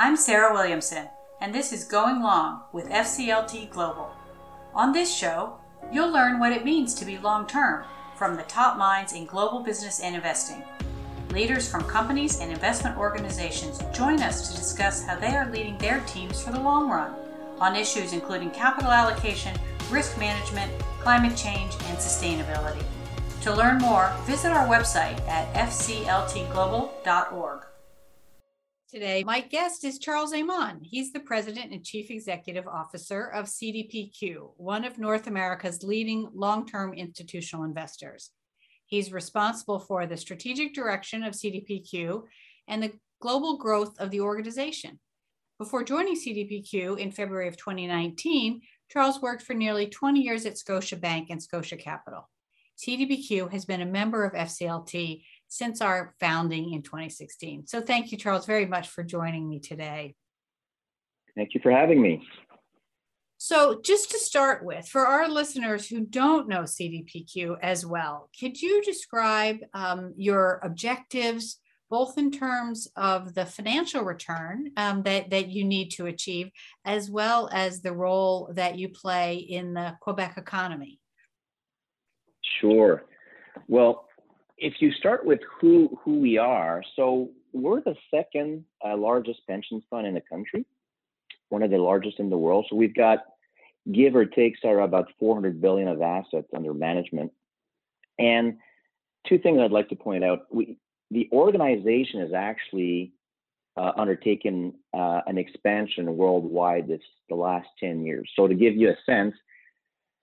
I'm Sarah Williamson, and this is Going Long with FCLT Global. On this show, you'll learn what it means to be long term from the top minds in global business and investing. Leaders from companies and investment organizations join us to discuss how they are leading their teams for the long run on issues including capital allocation, risk management, climate change, and sustainability. To learn more, visit our website at fcltglobal.org. Today, my guest is Charles Emond. He's the president and chief executive officer of CDPQ, one of North America's leading long term institutional investors. He's responsible for the strategic direction of CDPQ and the global growth of the organization. Before joining CDPQ in February of 2019, Charles worked for nearly 20 years at Scotia Bank and Scotia Capital. CDPQ has been a member of FCLT since our founding in 2016. So thank you, Charles, very much for joining me today. Thank you for having me. So, just to start with, for our listeners who don't know CDPQ as well, could you describe um, your objectives, both in terms of the financial return um, that, that you need to achieve, as well as the role that you play in the Quebec economy? Sure. Well, if you start with who who we are, so we're the second uh, largest pension fund in the country, one of the largest in the world. So we've got, give or take, are about 400 billion of assets under management. And two things I'd like to point out: we, the organization has actually uh, undertaken uh, an expansion worldwide this the last 10 years. So to give you a sense,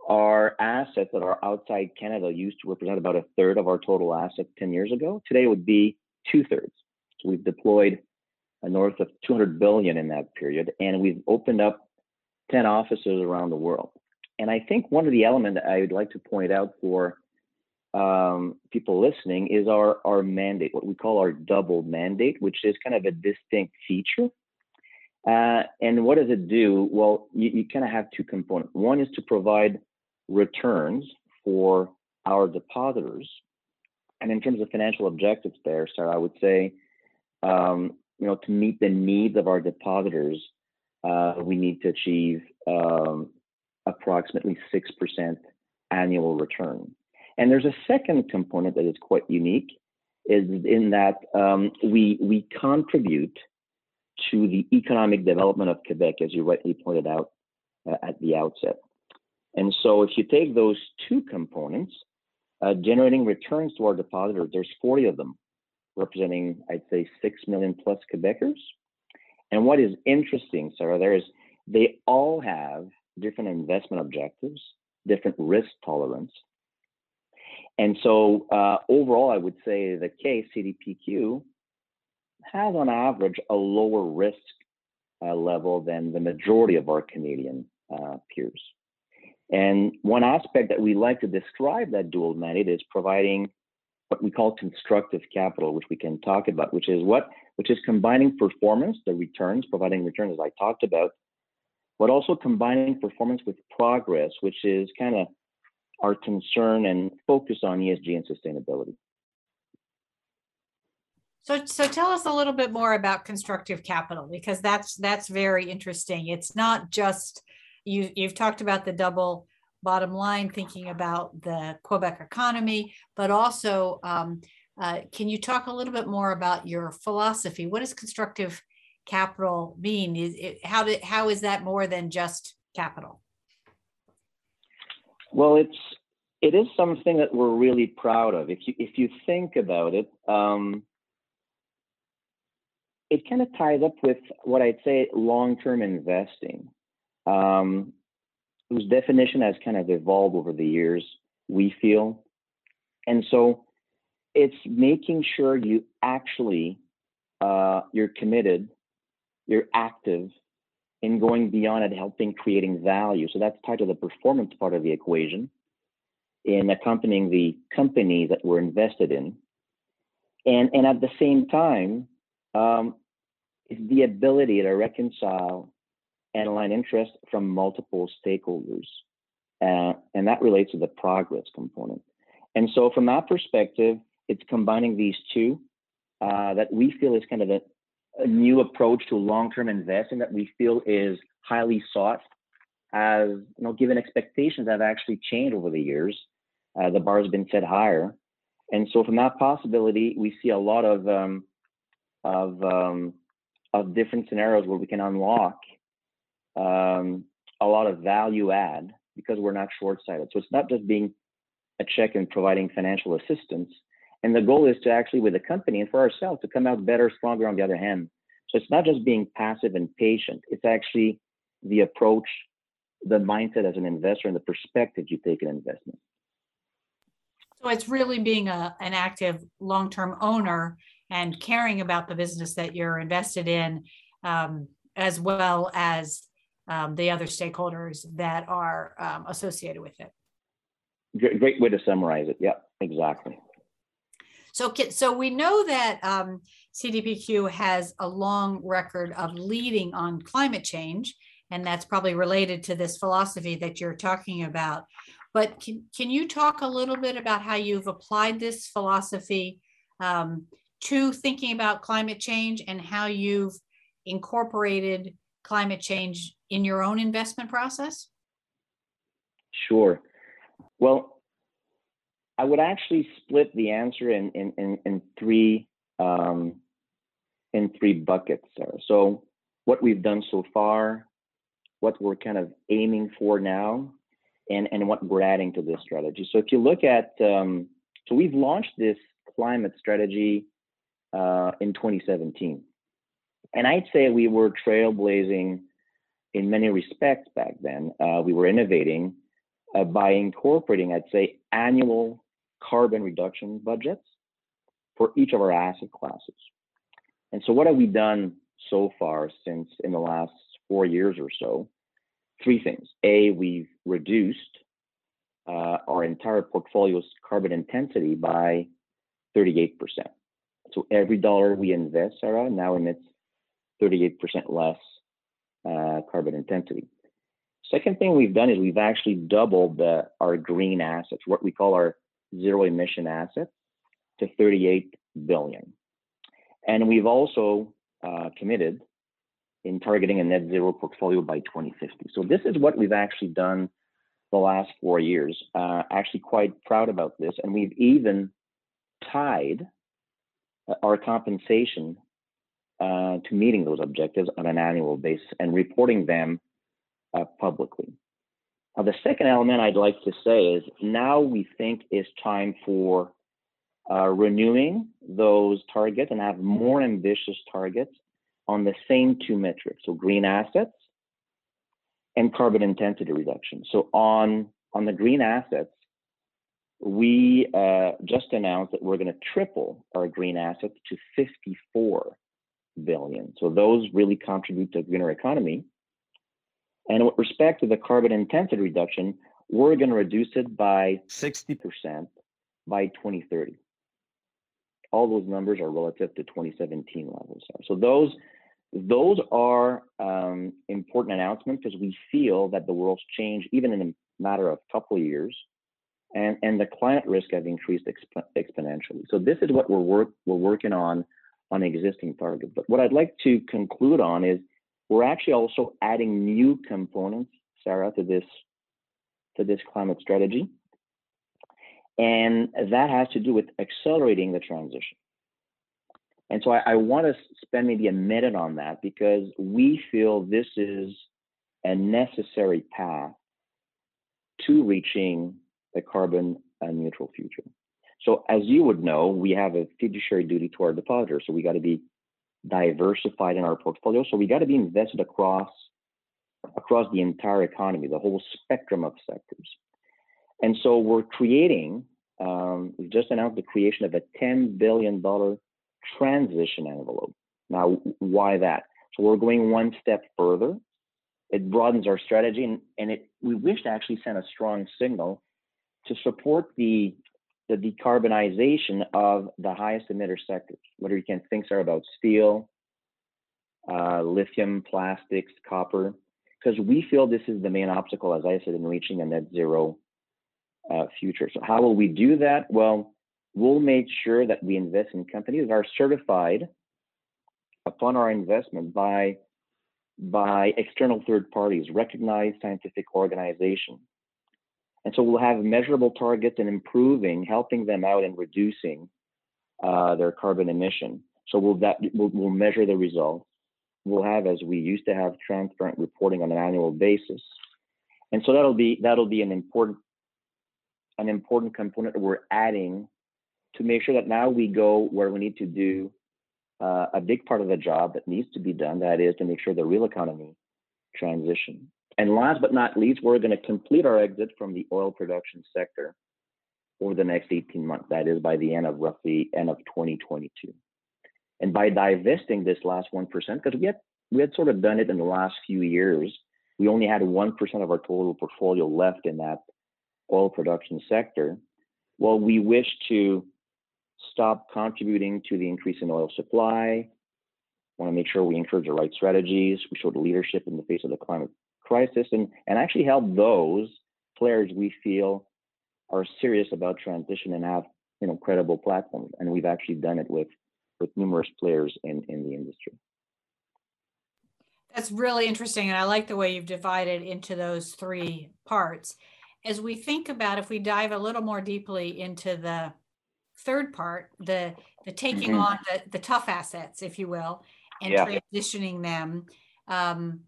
our assets that are outside Canada used to represent about a third of our total assets 10 years ago. Today it would be two thirds. So we've deployed north of 200 billion in that period, and we've opened up 10 offices around the world. And I think one of the elements I would like to point out for um, people listening is our, our mandate, what we call our double mandate, which is kind of a distinct feature. Uh, and what does it do? Well, you, you kind of have two components. One is to provide returns for our depositors. And in terms of financial objectives there, Sarah, I would say, um, you know, to meet the needs of our depositors, uh, we need to achieve um, approximately 6% annual return. And there's a second component that is quite unique, is in that um, we we contribute to the economic development of Quebec, as you rightly pointed out uh, at the outset. And so if you take those two components, uh, generating returns to our depositors, there's 40 of them, representing, I'd say, 6 million plus Quebecers. And what is interesting, Sarah, there is they all have different investment objectives, different risk tolerance. And so uh, overall, I would say the case CDPQ has on average a lower risk uh, level than the majority of our Canadian uh, peers. And one aspect that we like to describe that dual mandate is providing what we call constructive capital, which we can talk about, which is what, which is combining performance, the returns, providing returns as I talked about, but also combining performance with progress, which is kind of our concern and focus on ESG and sustainability. So, so tell us a little bit more about constructive capital because that's that's very interesting. It's not just you you've talked about the double bottom line, thinking about the Quebec economy, but also um, uh, can you talk a little bit more about your philosophy? What does constructive capital mean? Is it, how did how is that more than just capital? Well, it's it is something that we're really proud of. If you if you think about it, um, it kind of ties up with what I'd say long term investing um, whose definition has kind of evolved over the years, we feel. And so it's making sure you actually uh, you're committed, you're active in going beyond and helping creating value. So that's tied to the performance part of the equation in accompanying the companies that we're invested in. And, and at the same time, um, it's the ability to reconcile and align interest from multiple stakeholders. Uh, and that relates to the progress component. And so, from that perspective, it's combining these two uh, that we feel is kind of a, a new approach to long-term investing that we feel is highly sought as you know given expectations have actually changed over the years uh, the bar has been set higher and so from that possibility we see a lot of um, of um, of different scenarios where we can unlock um, a lot of value add because we're not short-sighted. So it's not just being a check and providing financial assistance. And the goal is to actually with the company and for ourselves to come out better stronger on the other hand. So it's not just being passive and patient. It's actually the approach the mindset as an investor and the perspective you take in investment. So it's really being a, an active long term owner and caring about the business that you're invested in, um, as well as um, the other stakeholders that are um, associated with it. Great, way to summarize it. Yep, exactly. So, so we know that um, CDPQ has a long record of leading on climate change and that's probably related to this philosophy that you're talking about. But can, can you talk a little bit about how you've applied this philosophy um, to thinking about climate change and how you've incorporated climate change in your own investment process? Sure. Well, I would actually split the answer in in in, in three um, in three buckets. Sarah. So what we've done so far, what we're kind of aiming for now and, and what we're adding to this strategy. So if you look at, um, so we've launched this climate strategy uh, in 2017. And I'd say we were trailblazing in many respects back then. Uh, we were innovating uh, by incorporating, I'd say, annual carbon reduction budgets for each of our asset classes. And so, what have we done so far since in the last four years or so? three things. A, we've reduced uh, our entire portfolio's carbon intensity by 38%. So every dollar we invest, Sarah, now emits 38% less uh, carbon intensity. Second thing we've done is we've actually doubled the, our green assets, what we call our zero emission assets, to 38 billion. And we've also uh, committed in targeting a net zero portfolio by 2050. So this is what we've actually done the last four years. Uh, actually, quite proud about this, and we've even tied uh, our compensation uh, to meeting those objectives on an annual basis and reporting them uh, publicly. Now, the second element I'd like to say is now we think it's time for uh, renewing those targets and have more ambitious targets on the same two metrics, so green assets and carbon intensity reduction. So on, on the green assets, we uh, just announced that we're going to triple our green assets to 54 billion. So those really contribute to a greener economy. And with respect to the carbon intensity reduction, we're going to reduce it by 60% by 2030. All those numbers are relative to 2017 levels. So those those are um, important announcements because we feel that the world's changed even in a matter of a couple of years, and, and the climate risk has increased exp- exponentially. So this is what we're work we're working on on existing targets. But what I'd like to conclude on is we're actually also adding new components, Sarah, to this to this climate strategy, and that has to do with accelerating the transition. And so I, I want to spend maybe a minute on that because we feel this is a necessary path to reaching a carbon uh, neutral future. So as you would know, we have a fiduciary duty to our depositors. So we got to be diversified in our portfolio. So we got to be invested across across the entire economy, the whole spectrum of sectors. And so we're creating, um, we just announced the creation of a $10 billion transition envelope. Now, why that? So we're going one step further. It broadens our strategy, and, and it we wish to actually send a strong signal to support the the decarbonization of the highest emitter sectors. Whether you can think sir, about steel, uh, lithium, plastics, copper, because we feel this is the main obstacle, as I said, in reaching a net zero uh, future. So how will we do that? Well, we'll make sure that we invest in companies that are certified upon our investment by by external third parties, recognized scientific organizations. And so we'll have measurable targets and improving, helping them out and reducing uh, their carbon emission. So we'll that we'll, we'll measure the results. We'll have, as we used to have, transparent reporting on an annual basis. And so that'll be that'll be an important an important component that we're adding to make sure that now we go where we need to do uh, a big part of the job that needs to be done. That is to make sure the real economy transition. And last but not least, we're going to complete our exit from the oil production sector over the next 18 months. That is by the end of roughly end of 2022. And by divesting this last 1%, because we had we had sort of done it in the last few years, we only had 1% of our total portfolio left in that oil production sector. Well, we wish to stop contributing to the increase in oil supply. Want to make sure we encourage the right strategies. We show the leadership in the face of the climate crisis and, and actually help those players we feel are serious about transition and have you know credible platforms. And we've actually done it with with numerous players in, in the industry. That's really interesting. And I like the way you've divided into those three parts. As we think about if we dive a little more deeply into the third part, the the taking mm-hmm. on the, the tough assets, if you will, and yeah. transitioning them. Um,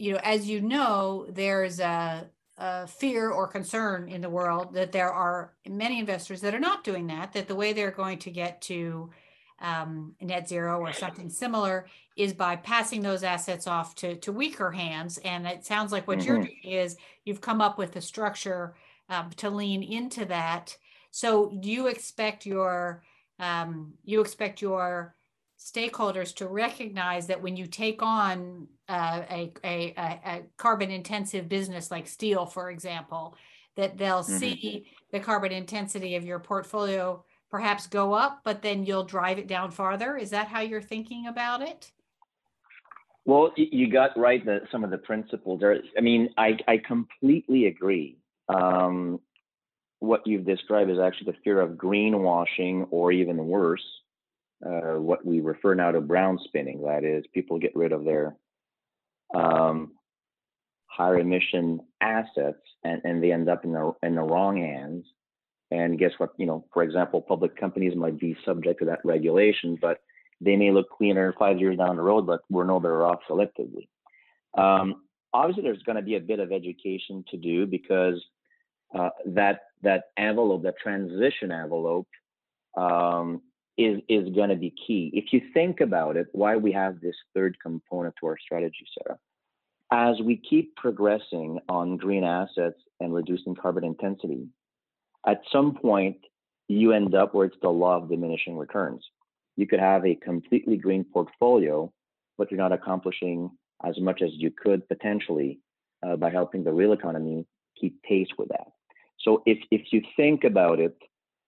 you know, as you know, there's a, a, fear or concern in the world that there are many investors that are not doing that. That the way they're going to get to um, net zero or something similar is by passing those assets off to, to weaker hands. And it sounds like what mm-hmm. you're doing is you've come up with a structure um, to lean into that. So do you expect your um, you expect your stakeholders to recognize that when you take on uh, a, a, a, carbon intensive business like steel, for example, that they'll mm-hmm. see the carbon intensity of your portfolio perhaps go up, but then you'll drive it down farther. Is that how you're thinking about it? Well, you got right the, some of the principles. I mean, I, I completely agree. Um, what you've described is actually the fear of greenwashing, or even worse, uh, what we refer now to brown spinning. That is, people get rid of their um, higher emission assets and, and they end up in the in the wrong hands and guess what? You know, for example, public companies might be subject to that regulation, but they may look cleaner five years down the road, but we're no better off selectively. Um, obviously, there's going to be a bit of education to do because uh, that that envelope, that transition envelope, um, is is going to be key. If you think about it, why we have this third component to our strategy, Sarah. As we keep progressing on green assets and reducing carbon intensity, at some point you end up where it's the law of diminishing returns. You could have a completely green portfolio, but you're not accomplishing as much as you could potentially uh, by helping the real economy keep pace with that. So if if you think about it,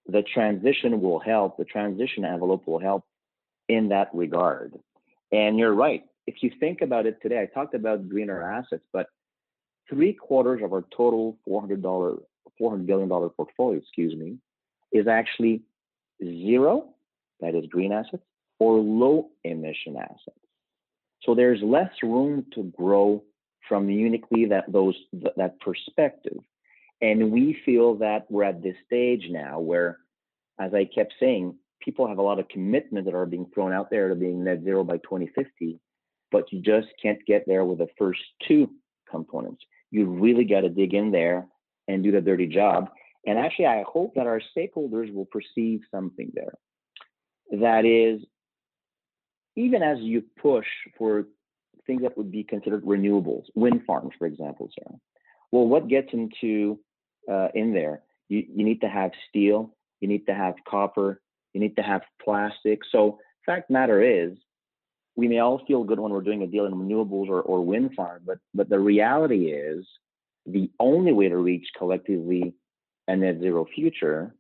the transition will help. The transition envelope will help in that regard. And you're right. If you think about it today, I talked about greener assets, but three quarters of our total $400 $400 billion portfolio, excuse me, is actually zero, that is green assets, or low emission assets. So there's less room to grow from uniquely that those that perspective. And we feel that we're at this stage now where, as I kept saying, people have a lot of commitment that are being thrown out there to being net zero by 2050, but you just can't get there with the first two components. You really got to dig in there and do the dirty job. And actually, I hope that our stakeholders will perceive something there. That is, even as you push for things that would be considered renewables, wind farms, for example, Sarah. Well, what gets into uh, in there? You, you need to have steel, you need to have copper, you need to have plastic. So, fact matter is, we may all feel good when we're doing a deal in renewables or, or wind farm, but but the reality is the only way to reach collectively a net zero future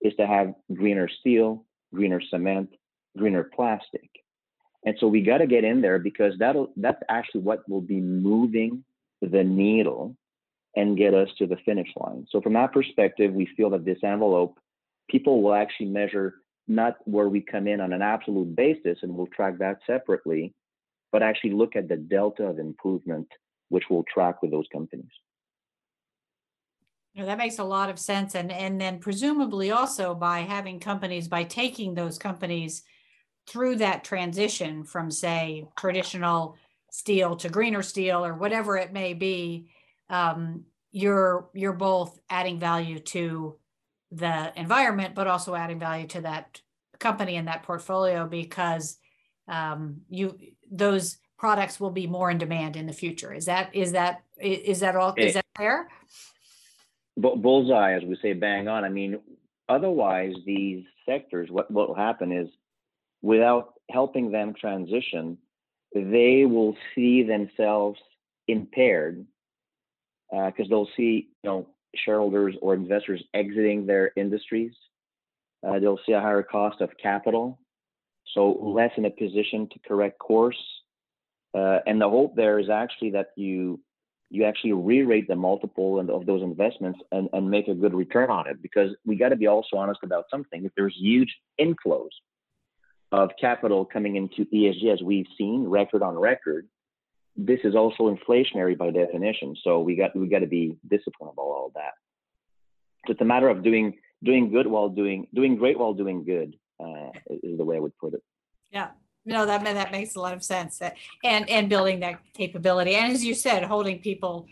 is to have greener steel, greener cement, greener plastic. And so we got to get in there because that'll that's actually what will be moving the needle and get us to the finish line. So from that perspective, we feel that this envelope, people will actually measure not where we come in on an absolute basis and we'll track that separately, but actually look at the delta of improvement, which we'll track with those companies. That makes a lot of sense. And, and then presumably also by having companies, by taking those companies through that transition from, say, traditional steel to greener steel or whatever it may be, um, you're you're both adding value to the environment, but also adding value to that company and that portfolio because um, you those products will be more in demand in the future. Is that is that is that all? Is that fair? bullseye, as we say, bang on. I mean, otherwise, these sectors, what what will happen is, without helping them transition, they will see themselves impaired because uh, they'll see, you know, shareholders or investors exiting their industries. Uh, they'll see a higher cost of capital, so less in a position to correct course. Uh, and the hope there is actually that you you actually re-rate the multiple and of those investments and, and make a good return on it because we got to be also honest about something if there's huge inflows of capital coming into esg as we've seen record on record this is also inflationary by definition so we got we got to be disciplined about all that so it's a matter of doing doing good while doing doing great while doing good uh, is the way i would put it yeah no, that that makes a lot of sense. And and building that capability, and as you said, holding people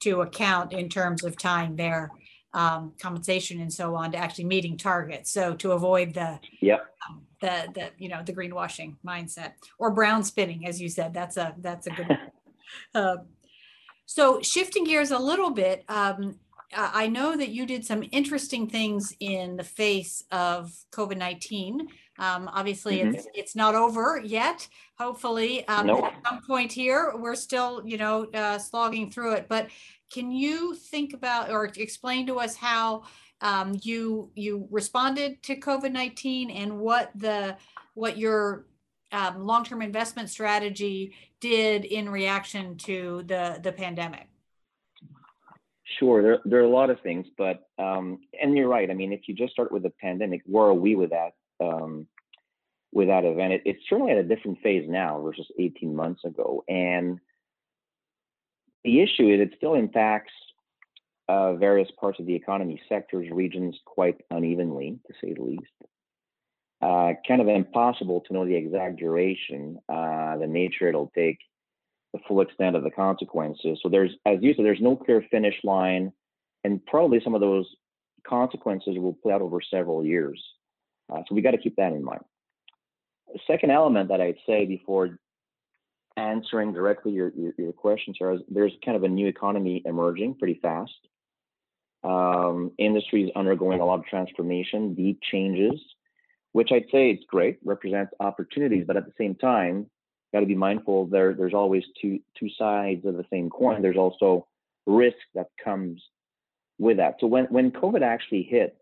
to account in terms of tying their um, compensation and so on to actually meeting targets. So to avoid the yeah um, the the you know the greenwashing mindset or brown spinning, as you said, that's a that's a good. uh, so shifting gears a little bit, um, I know that you did some interesting things in the face of COVID nineteen. Um, obviously, mm-hmm. it's it's not over yet. Hopefully, um, nope. at some point here, we're still you know uh, slogging through it. But can you think about or explain to us how um, you you responded to COVID nineteen and what the what your um, long term investment strategy did in reaction to the the pandemic? Sure, there, there are a lot of things, but um, and you're right. I mean, if you just start with the pandemic, where are we with that? Um, with that event, it, it's certainly at a different phase now versus 18 months ago, and the issue is it still impacts uh, various parts of the economy, sectors, regions quite unevenly, to say the least. Uh, kind of impossible to know the exact duration, uh, the nature it'll take, the full extent of the consequences. So there's, as you said, there's no clear finish line, and probably some of those consequences will play out over several years. Uh, so we got to keep that in mind. The second element that I'd say before answering directly your, your, your question, Sarah, there's kind of a new economy emerging pretty fast. Um, industry is undergoing a lot of transformation, deep changes, which I'd say it's great, represents opportunities, but at the same time, got to be mindful there there's always two two sides of the same coin. There's also risk that comes with that. So when when covid actually hit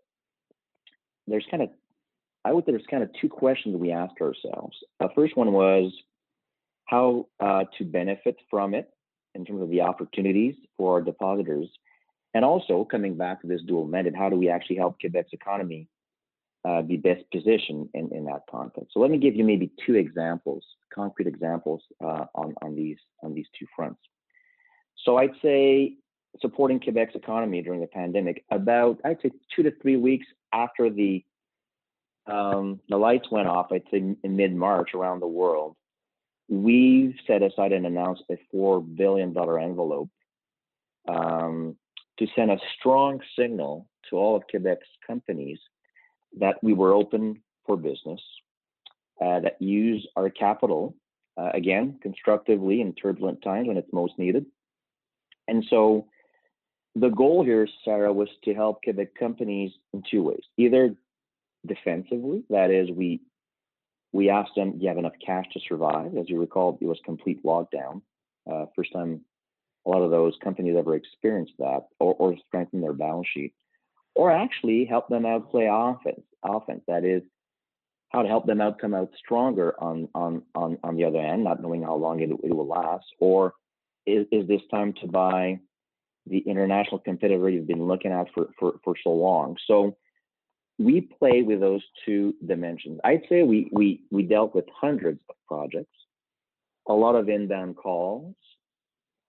there's kind of i would say there's kind of two questions we asked ourselves. The first one was how uh, to benefit from it in terms of the opportunities for our depositors and also coming back to this dual mandate how do we actually help quebec's economy uh, be best positioned in, in that context. So let me give you maybe two examples, concrete examples uh, on, on these on these two fronts. So I'd say supporting Quebec's economy during the pandemic, about I'd say two to three weeks after the um, the lights went off, I'd say in mid March around the world, we've set aside and announced a four billion dollar envelope um, to send a strong signal to all of Quebec's companies that we were open for business, uh, that use our capital, uh, again, constructively in turbulent times when it's most needed. And so the goal here, Sarah, was to help Quebec companies in two ways. Either defensively, that is, we we asked them, do you have enough cash to survive? As you recall, it was complete lockdown. Uh, first time a lot of those companies ever experienced that or, or strengthen their balance sheet or actually help them out play offense. Offense that is how to help them out come out stronger on on on on the other end, not knowing how long it, it will last, or is, is this time to buy the international competitor you've been looking at for for, for so long? So we play with those two dimensions. I'd say we we we dealt with hundreds of projects, a lot of inbound calls.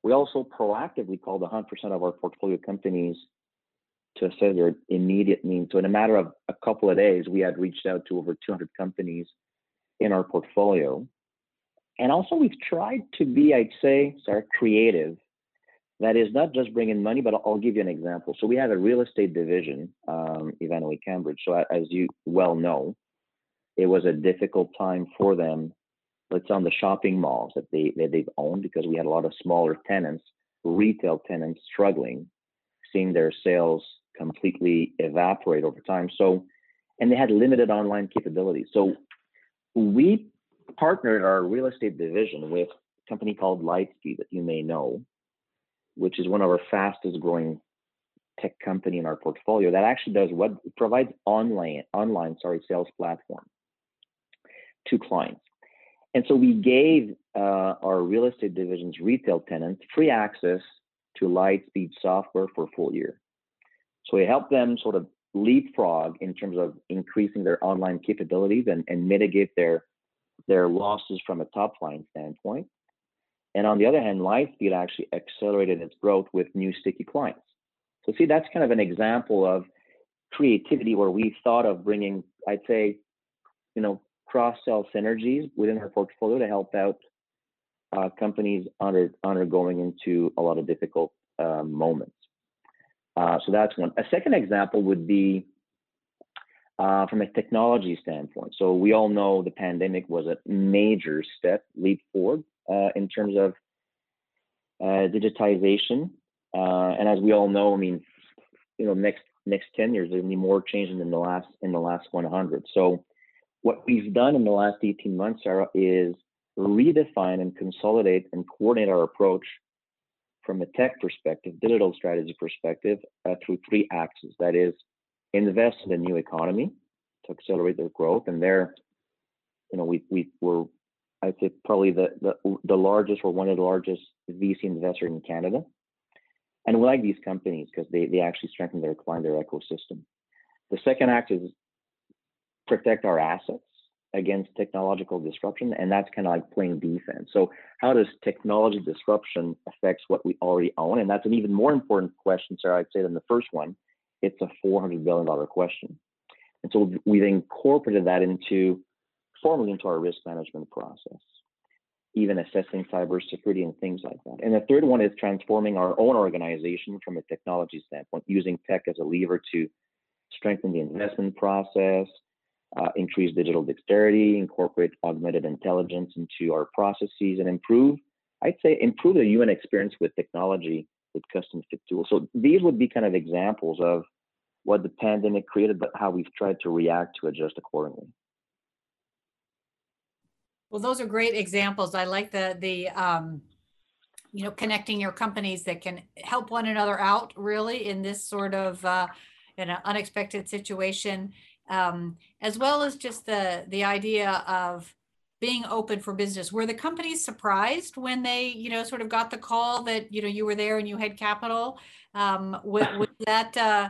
We also proactively called 100% of our portfolio companies to assess their immediate needs. So in a matter of a couple of days, we had reached out to over 200 companies in our portfolio. And also, we've tried to be, I'd say, sorry, creative. That is not just bringing money, but I'll give you an example. So we have a real estate division, um, Ivanhoe Cambridge. So as you well know, it was a difficult time for them. Let's on the shopping malls that they that they've owned because we had a lot of smaller tenants, retail tenants struggling, seeing their sales completely evaporate over time. So, and they had limited online capabilities. So we partnered our real estate division with a company called Lightspeed that you may know, which is one of our fastest growing tech company in our portfolio that actually does what provides online online sorry sales platform to clients. And so we gave uh, our real estate division's retail tenants free access to Lightspeed software for a full year. So we helped them sort of leapfrog in terms of increasing their online capabilities and, and mitigate their their losses from a top line standpoint. And on the other hand, Lightspeed actually accelerated its growth with new sticky clients. So see, that's kind of an example of creativity where we thought of bringing, I'd say, you know, cross-sell synergies within our portfolio to help out uh, companies under undergoing into a lot of difficult uh, moments. Uh, so that's one. A second example would be uh, from a technology standpoint. So we all know the pandemic was a major step, leap forward uh, in terms of uh, digitization. And as we all know, I mean, you know, next next 10 years, there'll be more changing in the last in the last 100. So what we've done in the last 18 months, Sarah, is redefine and consolidate and coordinate our approach from a tech perspective, digital strategy perspective, uh, through three axes. That is, invest in the new economy to accelerate their growth. And there, you know, we we were, I'd say, probably the the, the largest or one of the largest VC investors in Canada. And we like these companies because they, they actually strengthen their client, their ecosystem. The second act is protect our assets against technological disruption, and that's kind of like playing defense. So, how does technology disruption affects what we already own? And that's an even more important question, Sarah, I'd say, than the first one. It's a $400 billion question. And so we've incorporated that into formally into our risk management process, even assessing cybersecurity and things like that. And the third one is transforming our own organization from a technology standpoint, using tech as a lever to strengthen the investment process, uh, increase digital dexterity, incorporate augmented intelligence into our processes, and improve, I'd say, improve the human experience with technology with custom fit tools. So these would be kind of examples of what the pandemic created, but how we've tried to react to adjust accordingly. Well, those are great examples. I like the the um, you know connecting your companies that can help one another out really in this sort of uh, in an unexpected situation um, as well as just the the idea of being open for business. Were the companies surprised when they, you know, sort of got the call that you know you were there and you had capital? Um, was, was that uh,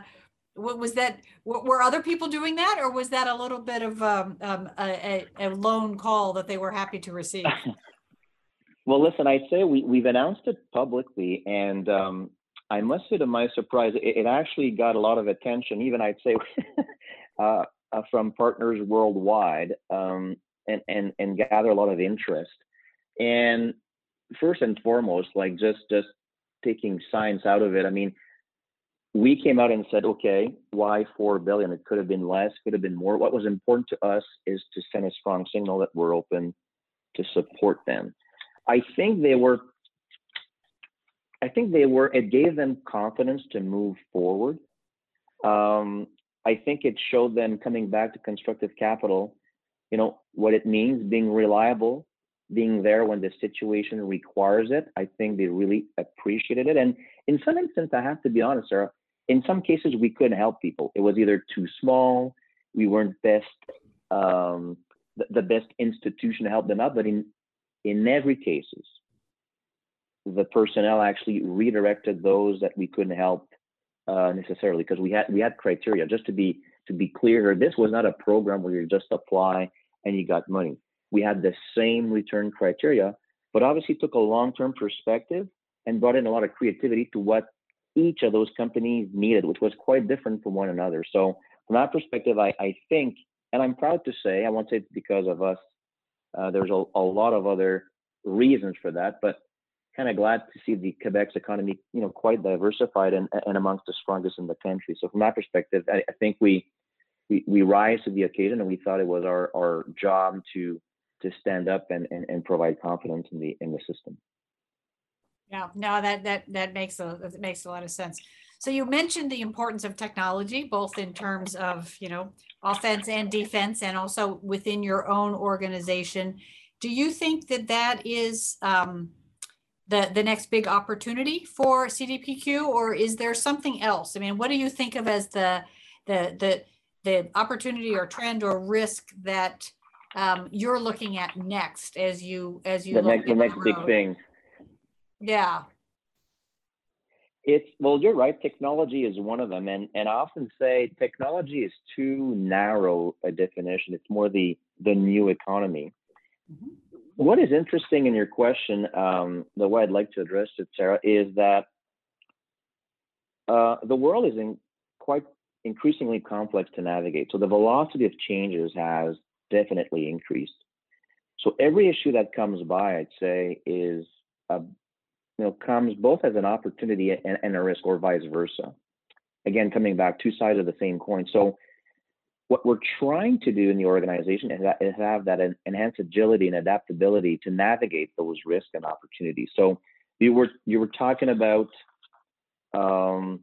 what was that? Were other people doing that, or was that a little bit of um, um, a, a, lone call that they were happy to receive? well, listen, I say we we've announced it publicly, and um, I must say, to my surprise, it, it, actually got a lot of attention. Even I'd say uh, uh, from partners worldwide um, and, and, and gather a lot of interest. And first and foremost, like just, just taking science out of it, I mean, we came out and said, okay, why 4 billion? It could have been less, could have been more. What was important to us is to send a strong signal that we're open to support them. I think they were I think they were, it gave them confidence to move forward. Um, I think it showed them coming back to constructive capital, you know, what it means being reliable, being there when the situation requires it. I think they really appreciated it. And in some instances, I have to be honest, Sarah, in some cases, we couldn't help people. It was either too small, we weren't best, um, the, the best institution to help them out. But in in every cases, the personnel actually redirected those that we couldn't help uh, necessarily because we had we had criteria just to be to be clear, this was not a program where you just apply and you got money. We had the same return criteria, but obviously took a long-term perspective and brought in a lot of creativity to what each of those companies needed, which was quite different from one another. So from that perspective, I, I think, and I'm proud to say, I won't say it's because of us. Uh, there's a, a lot of other reasons for that, but kind of glad to see the Quebec's economy, you know, quite diversified and, and amongst the strongest in the country. So from that perspective, I, I think we, we we rise to the occasion, and we thought it was our our job to to stand up and, and, and provide confidence in the in the system. Yeah, no, that that that makes a that makes a lot of sense. So you mentioned the importance of technology, both in terms of you know offense and defense, and also within your own organization. Do you think that that is um, the the next big opportunity for CDPQ, or is there something else? I mean, what do you think of as the the the the opportunity or trend or risk that um, you're looking at next as you as you The look next the next big thing. Yeah. It's well, you're right. Technology is one of them, and and I often say technology is too narrow a definition. It's more the the new economy. Mhm. What is interesting in your question, um, the way I'd like to address it, Sarah, is that uh, the world is in quite increasingly complex to navigate. So the velocity of changes has definitely increased. So every issue that comes by, I'd say, is a you know, comes both as an opportunity and, and a risk, or vice versa. Again, coming back, two sides of the same coin. So, what we're trying to do in the organization is, have that enhanced agility and adaptability to navigate those risks and opportunities. So, you were you were talking about um,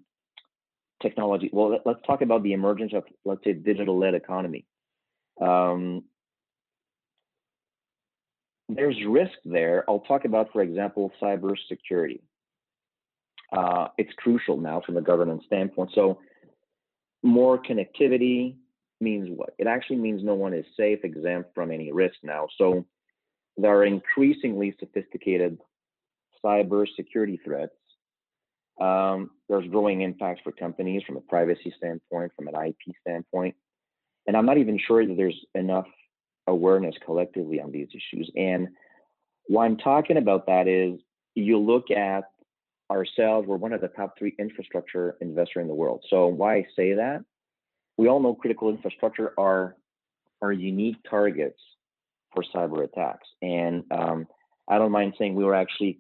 technology. Well, let, us talk about the emergence of, let's say, digital-led economy. Um, there's risk there. I'll talk about, for example, cybersecurity. Uh, it's crucial now from a governance standpoint. So, more connectivity means what? It actually means no one is safe, exempt from any risk now. So, there are increasingly sophisticated cybersecurity threats. Um, there's growing impacts for companies from a privacy standpoint, from an IP standpoint. And I'm not even sure that there's enough awareness collectively on these issues. And why I'm talking about that is you look at ourselves, we're one of the top three infrastructure investor in the world. So why I say that, we all know critical infrastructure are are unique targets for cyber attacks. And um, I don't mind saying we were actually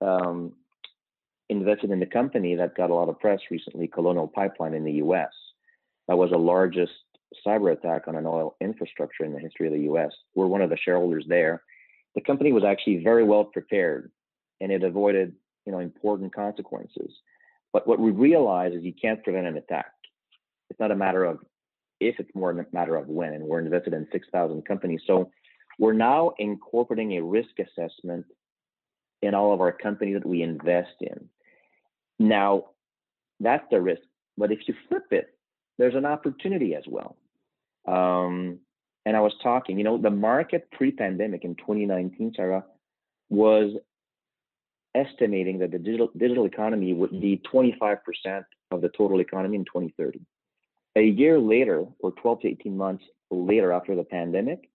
um, invested in the company that got a lot of press recently, Colonial Pipeline in the US. That was the largest cyber attack on an oil infrastructure in the history of the US. We're one of the shareholders there. The company was actually very well prepared and it avoided, you know, important consequences. But what we realize is you can't prevent an attack. It's not a matter of if, it's more a matter of when. And we're invested in 6,000 companies. So we're now incorporating a risk assessment in all of our companies that we invest in. Now, that's the risk. But if you flip it, there's an opportunity as well. Um, and I was talking, you know, the market pre-pandemic in 2019, Sarah, was estimating that the digital digital economy would be 25% of the total economy in 2030. A year later, or 12 to 18 months later after the pandemic,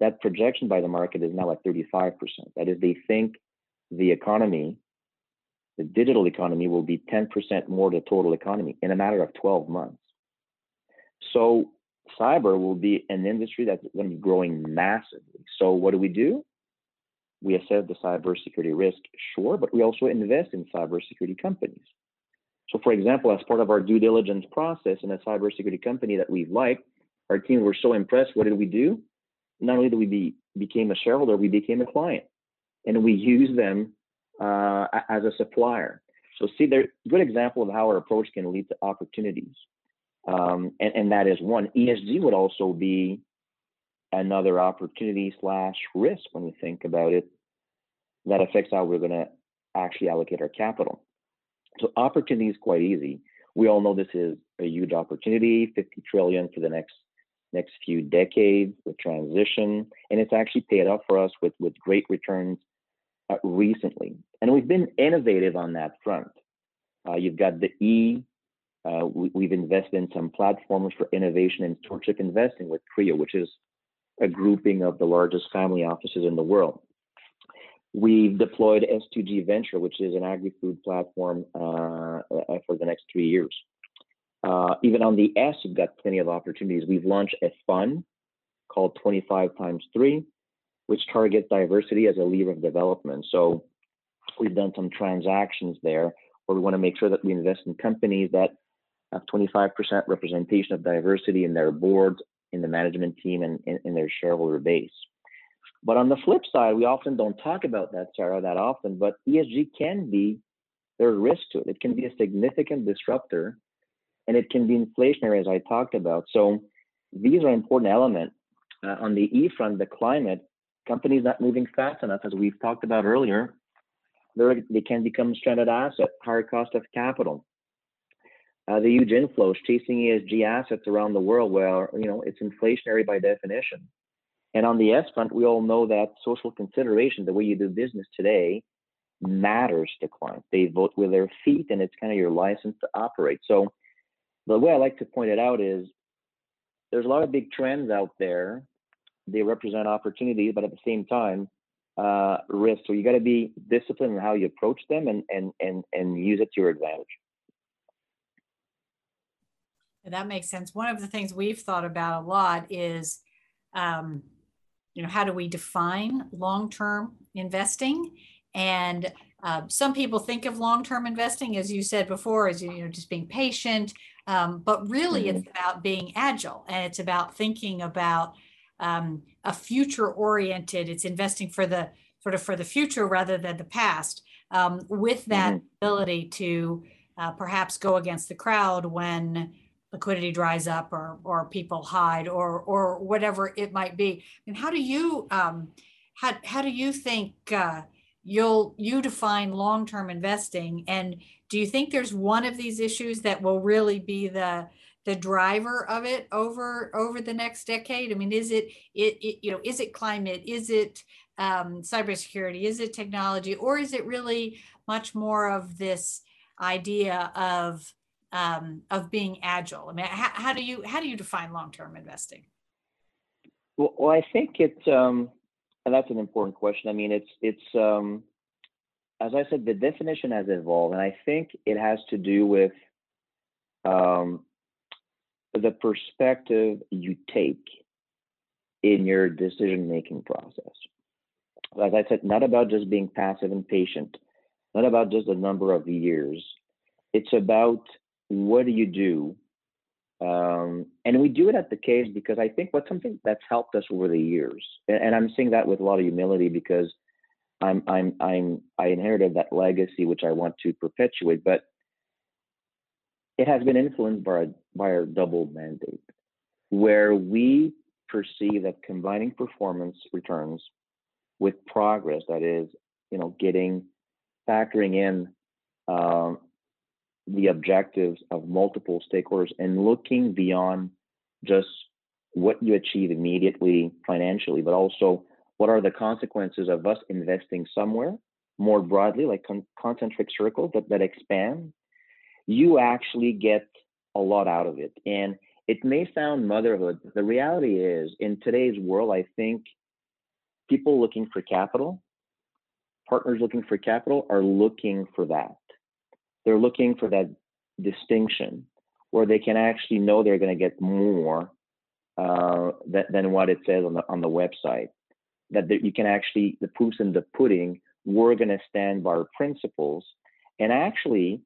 that projection by the market is now at 35%. That is, they think the economy, the digital economy, will be 10% more the total economy in a matter of 12 months. So cyber will be an industry that's going to be growing massively. So what do we do? We assess the cybersecurity risk, sure, but we also invest in cybersecurity companies. So, for example, as part of our due diligence process in a cybersecurity company that we like, our team were so impressed. What did we do? Not only did we be, became a shareholder, we became a client, and we use them uh, as a supplier. So, see, they're a good example of how our approach can lead to opportunities. Um, and, and that is one. ESG would also be another opportunity slash risk when you think about it that affects how we're going to actually allocate our capital. So opportunity is quite easy. We all know this is a huge opportunity, 50 trillion for the next next few decades, the transition, and it's actually paid off for us with with great returns uh, recently. And we've been innovative on that front. Uh, you've got the E Uh, we, have invested in some platforms for innovation and stewardship investing with CREO, which is a grouping of the largest family offices in the world. We've deployed S2G Venture, which is an agri-food platform uh, for the next three years. Uh, even on the S, we've got plenty of opportunities. We've launched a fund called 25 times 3, which targets diversity as a lever of development. So we've done some transactions there where we want to make sure that we invest in companies that have 25% representation of diversity in their boards, in the management team, and in, in their shareholder base. But on the flip side, we often don't talk about that, Sarah, that often, but ESG can be, there's risk to it. It can be a significant disruptor and it can be inflationary, as I talked about. So these are important elements. Uh, on the E front, the climate, companies not moving fast enough, as we've talked about earlier, they can become stranded asset, higher cost of capital. Uh, the huge inflows chasing ESG assets around the world, where you know it's inflationary by definition. And on the S front, we all know that social consideration, the way you do business today, matters to clients. They vote with their feet, and it's kind of your license to operate. So the way I like to point it out is there's a lot of big trends out there. They represent opportunities, but at the same time, uh, risk. So you got to be disciplined in how you approach them and and and and use it to your advantage. That makes sense. One of the things we've thought about a lot is, um, you know, how do we define long-term investing? And uh, some people think of long-term investing, as you said before, as you know, just being patient. Um, but really, mm-hmm. it's about being agile, and it's about thinking about um, a future-oriented. It's investing for the sort of for the future rather than the past, um, with that mm-hmm. ability to uh, perhaps go against the crowd when liquidity dries up or or people hide or or whatever it might be. And how do you um, how how do you think uh, you'll you define long term investing? And do you think there's one of these issues that will really be the the driver of it over over the next decade? I mean, is it it, it you know is it climate? Is it um, cybersecurity? Is it technology? Or is it really much more of this idea of um, of being agile? I mean, how, how do you how do you define long term investing? Well, well, I think it's um, and that's an important question. I mean, it's it's um, as I said, the definition has evolved, and I think it has to do with um, the perspective you take in your decision making process. As I said, not about just being passive and patient, not about just a number of years. It's about what do you do? Um, and we do it at the Caisse because I think what's something that's helped us over the years, and, and I'm saying that with a lot of humility because I'm I'm I'm I inherited that legacy which I want to perpetuate, but it has been influenced by our, by our double mandate, where we perceive that combining performance returns with progress, that is, you know, getting factoring in um, the objectives of multiple stakeholders and looking beyond just what you achieve immediately financially, but also what are the consequences of us investing somewhere more broadly, like con- concentric circles that, that expand, you actually get a lot out of it. And it may sound motherhood. The reality is, in today's world, I think people looking for capital, partners looking for capital, are looking for that. They're looking for that distinction where they can actually know they're going to get more uh, than, than what it says on the on the website. That you can actually the proofs in the pudding. We're going to stand by our principles, and actually,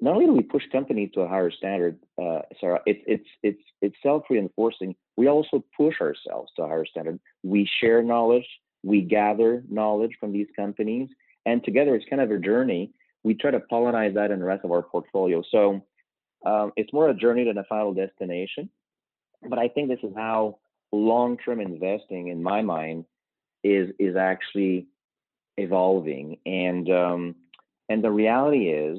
not only do we push companies to a higher standard, uh, Sarah, it's it's it's it's self-reinforcing. We also push ourselves to a higher standard. We share knowledge, we gather knowledge from these companies, and together it's kind of a journey we try to pollinize that in the rest of our portfolio. So um, it's more a journey than a final destination. But I think this is how long-term investing, in my mind, is is actually evolving. And um, and the reality is,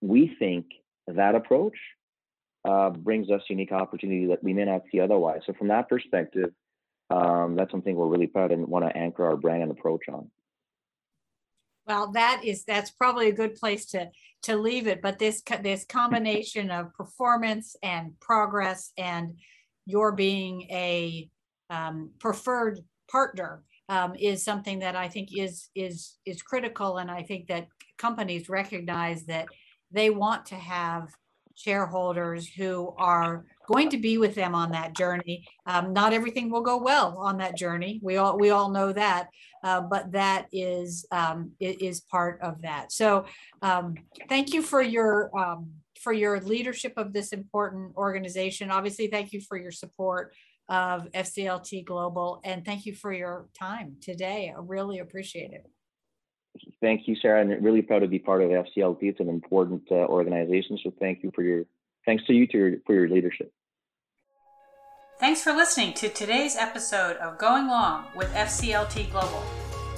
we think that approach uh, brings us unique opportunity that we may not see otherwise. So from that perspective, um, that's something we're really proud and want to anchor our brand and approach on. Well, that is that's probably a good place to to leave it, but this this combination of performance and progress and your being a um, preferred partner um, is something that I think is is is critical, and I think that companies recognize that they want to have shareholders who are going to be with them on that journey. Um, not everything will go well on that journey. We all we all know that, uh, but that is um, is part of that. So um, thank you for your um, for your leadership of this important organization. Obviously, thank you for your support of FCLT Global, and thank you for your time today. I really appreciate it. Thank you, Sarah, and really proud to be part of FCLT. It's an important uh, organization, so thank you for your thanks to you to your, for your leadership. Thanks for listening to today's episode of Going Long with FCLT Global.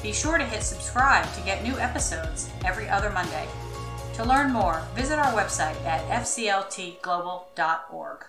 Be sure to hit subscribe to get new episodes every other Monday. To learn more, visit our website at fcltglobal.org.